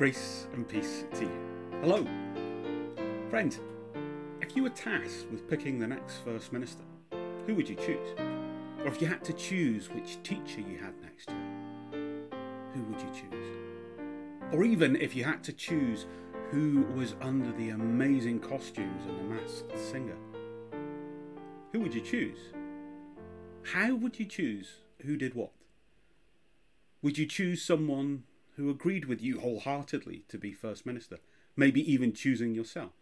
Grace and peace to you. Hello. Friend, if you were tasked with picking the next First Minister, who would you choose? Or if you had to choose which teacher you had next year, who would you choose? Or even if you had to choose who was under the amazing costumes and the masked singer, who would you choose? How would you choose who did what? Would you choose someone who agreed with you wholeheartedly to be First Minister, maybe even choosing yourself?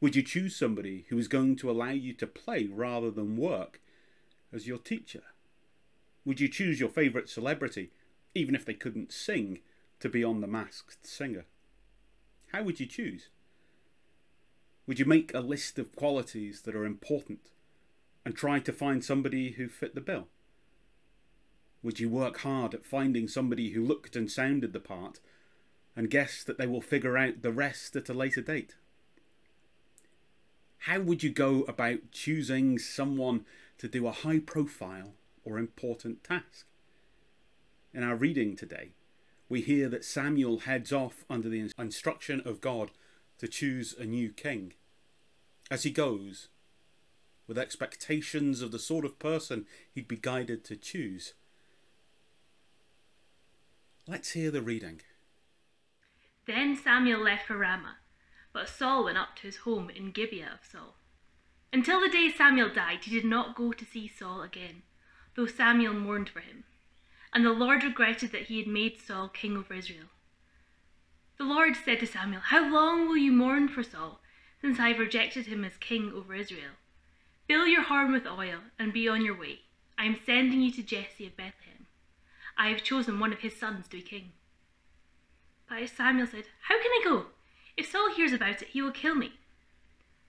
Would you choose somebody who is going to allow you to play rather than work as your teacher? Would you choose your favourite celebrity, even if they couldn't sing, to be on the masked singer? How would you choose? Would you make a list of qualities that are important and try to find somebody who fit the bill? Would you work hard at finding somebody who looked and sounded the part and guess that they will figure out the rest at a later date? How would you go about choosing someone to do a high profile or important task? In our reading today, we hear that Samuel heads off under the instruction of God to choose a new king. As he goes, with expectations of the sort of person he'd be guided to choose, Let's hear the reading. Then Samuel left for Ramah, but Saul went up to his home in Gibeah of Saul. Until the day Samuel died, he did not go to see Saul again, though Samuel mourned for him. And the Lord regretted that he had made Saul king over Israel. The Lord said to Samuel, How long will you mourn for Saul, since I have rejected him as king over Israel? Fill your horn with oil and be on your way. I am sending you to Jesse of Bethlehem. I have chosen one of his sons to be king. But Samuel said, How can I go? If Saul hears about it, he will kill me.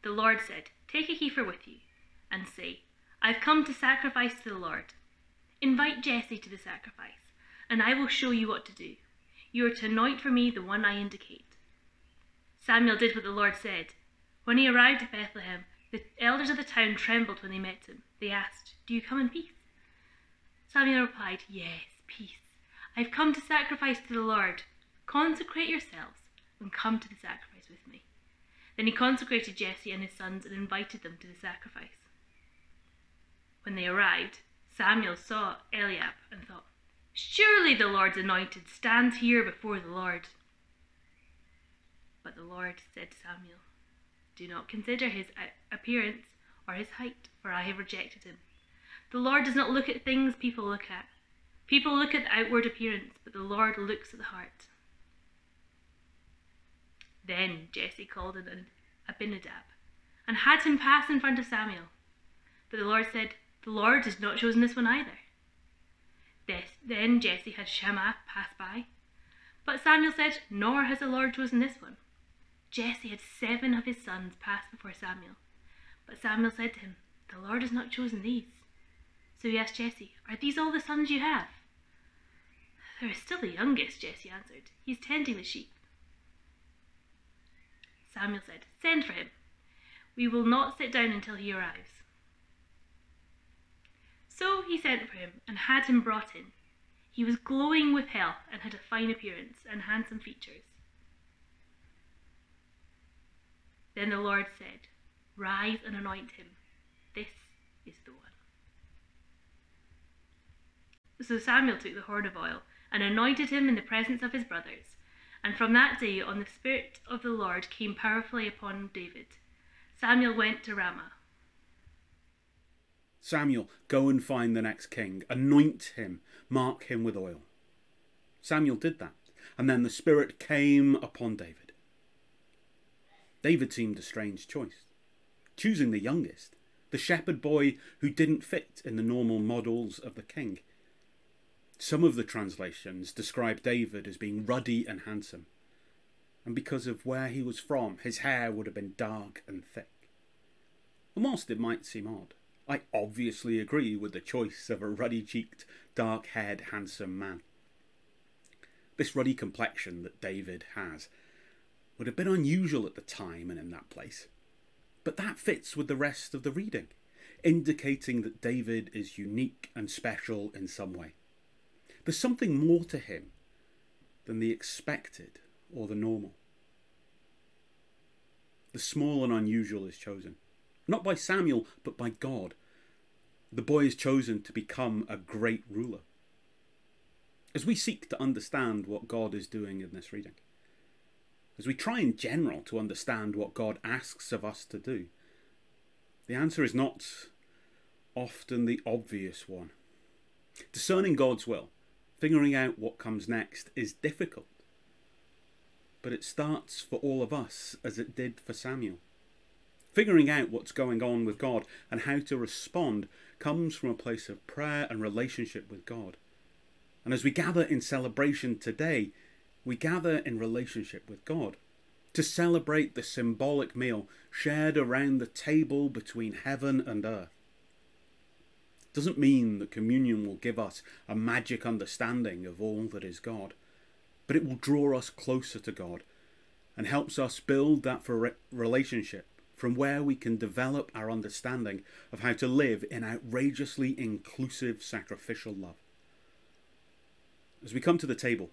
The Lord said, Take a heifer with you, and say, I've come to sacrifice to the Lord. Invite Jesse to the sacrifice, and I will show you what to do. You are to anoint for me the one I indicate. Samuel did what the Lord said. When he arrived at Bethlehem, the elders of the town trembled when they met him. They asked, Do you come in peace? Samuel replied, Yes peace. I have come to sacrifice to the Lord. Consecrate yourselves and come to the sacrifice with me. Then he consecrated Jesse and his sons and invited them to the sacrifice. When they arrived, Samuel saw Eliab and thought, Surely the Lord's anointed stands here before the Lord. But the Lord said to Samuel, Do not consider his uh, appearance or his height, for I have rejected him. The Lord does not look at things people look at. People look at the outward appearance, but the Lord looks at the heart. Then Jesse called in Abinadab and had him pass in front of Samuel. But the Lord said, The Lord has not chosen this one either. Then Jesse had Shammah pass by. But Samuel said, Nor has the Lord chosen this one. Jesse had seven of his sons pass before Samuel. But Samuel said to him, The Lord has not chosen these. So he asked Jesse, Are these all the sons you have? There is still the youngest, Jesse answered. He's tending the sheep. Samuel said, Send for him. We will not sit down until he arrives. So he sent for him and had him brought in. He was glowing with health and had a fine appearance and handsome features. Then the Lord said, Rise and anoint him. This is the one. So Samuel took the horn of oil and anointed him in the presence of his brothers. And from that day on, the Spirit of the Lord came powerfully upon David. Samuel went to Ramah. Samuel, go and find the next king, anoint him, mark him with oil. Samuel did that, and then the Spirit came upon David. David seemed a strange choice, choosing the youngest, the shepherd boy who didn't fit in the normal models of the king. Some of the translations describe David as being ruddy and handsome, and because of where he was from, his hair would have been dark and thick. And whilst it might seem odd, I obviously agree with the choice of a ruddy cheeked, dark haired, handsome man. This ruddy complexion that David has would have been unusual at the time and in that place, but that fits with the rest of the reading, indicating that David is unique and special in some way. There's something more to him than the expected or the normal. The small and unusual is chosen, not by Samuel, but by God. The boy is chosen to become a great ruler. As we seek to understand what God is doing in this reading, as we try in general to understand what God asks of us to do, the answer is not often the obvious one. Discerning God's will, figuring out what comes next, is difficult. But it starts for all of us as it did for Samuel. Figuring out what's going on with God and how to respond comes from a place of prayer and relationship with God. And as we gather in celebration today, we gather in relationship with God to celebrate the symbolic meal shared around the table between heaven and earth. Doesn't mean that communion will give us a magic understanding of all that is God, but it will draw us closer to God and helps us build that relationship from where we can develop our understanding of how to live in outrageously inclusive sacrificial love. As we come to the table,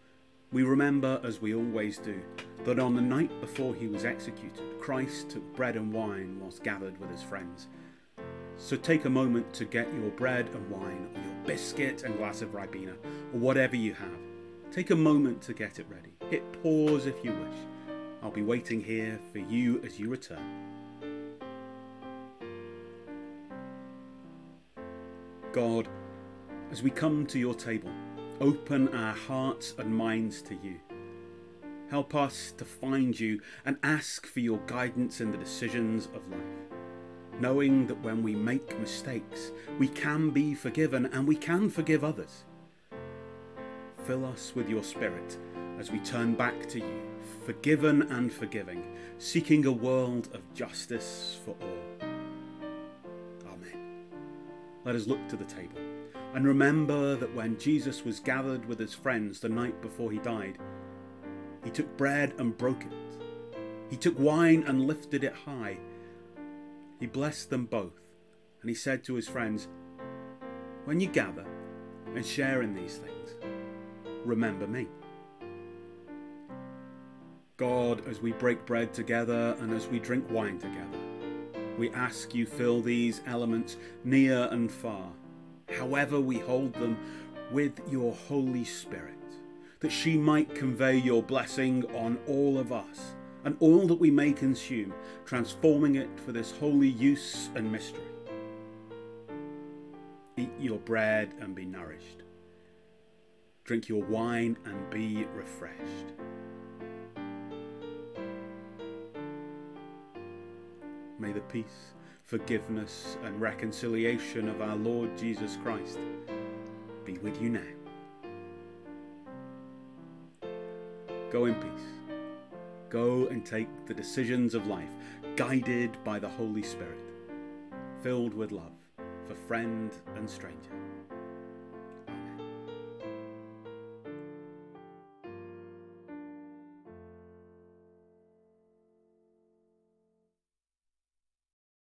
we remember, as we always do, that on the night before he was executed, Christ took bread and wine whilst gathered with his friends. So take a moment to get your bread and wine, or your biscuit and glass of Ribena, or whatever you have. Take a moment to get it ready. Hit pause if you wish. I'll be waiting here for you as you return. God, as we come to your table, Open our hearts and minds to you. Help us to find you and ask for your guidance in the decisions of life. Knowing that when we make mistakes, we can be forgiven and we can forgive others. Fill us with your spirit as we turn back to you, forgiven and forgiving, seeking a world of justice for all. Amen. Let us look to the table. And remember that when Jesus was gathered with his friends the night before he died, he took bread and broke it. He took wine and lifted it high. He blessed them both, and he said to his friends, When you gather and share in these things, remember me. God, as we break bread together and as we drink wine together, we ask you fill these elements near and far however we hold them, with your Holy Spirit, that she might convey your blessing on all of us and all that we may consume, transforming it for this holy use and mystery. Eat your bread and be nourished. Drink your wine and be refreshed. May the peace forgiveness, and reconciliation of our Lord Jesus Christ be with you now. Go in peace. Go and take the decisions of life, guided by the Holy Spirit, filled with love for friend and stranger.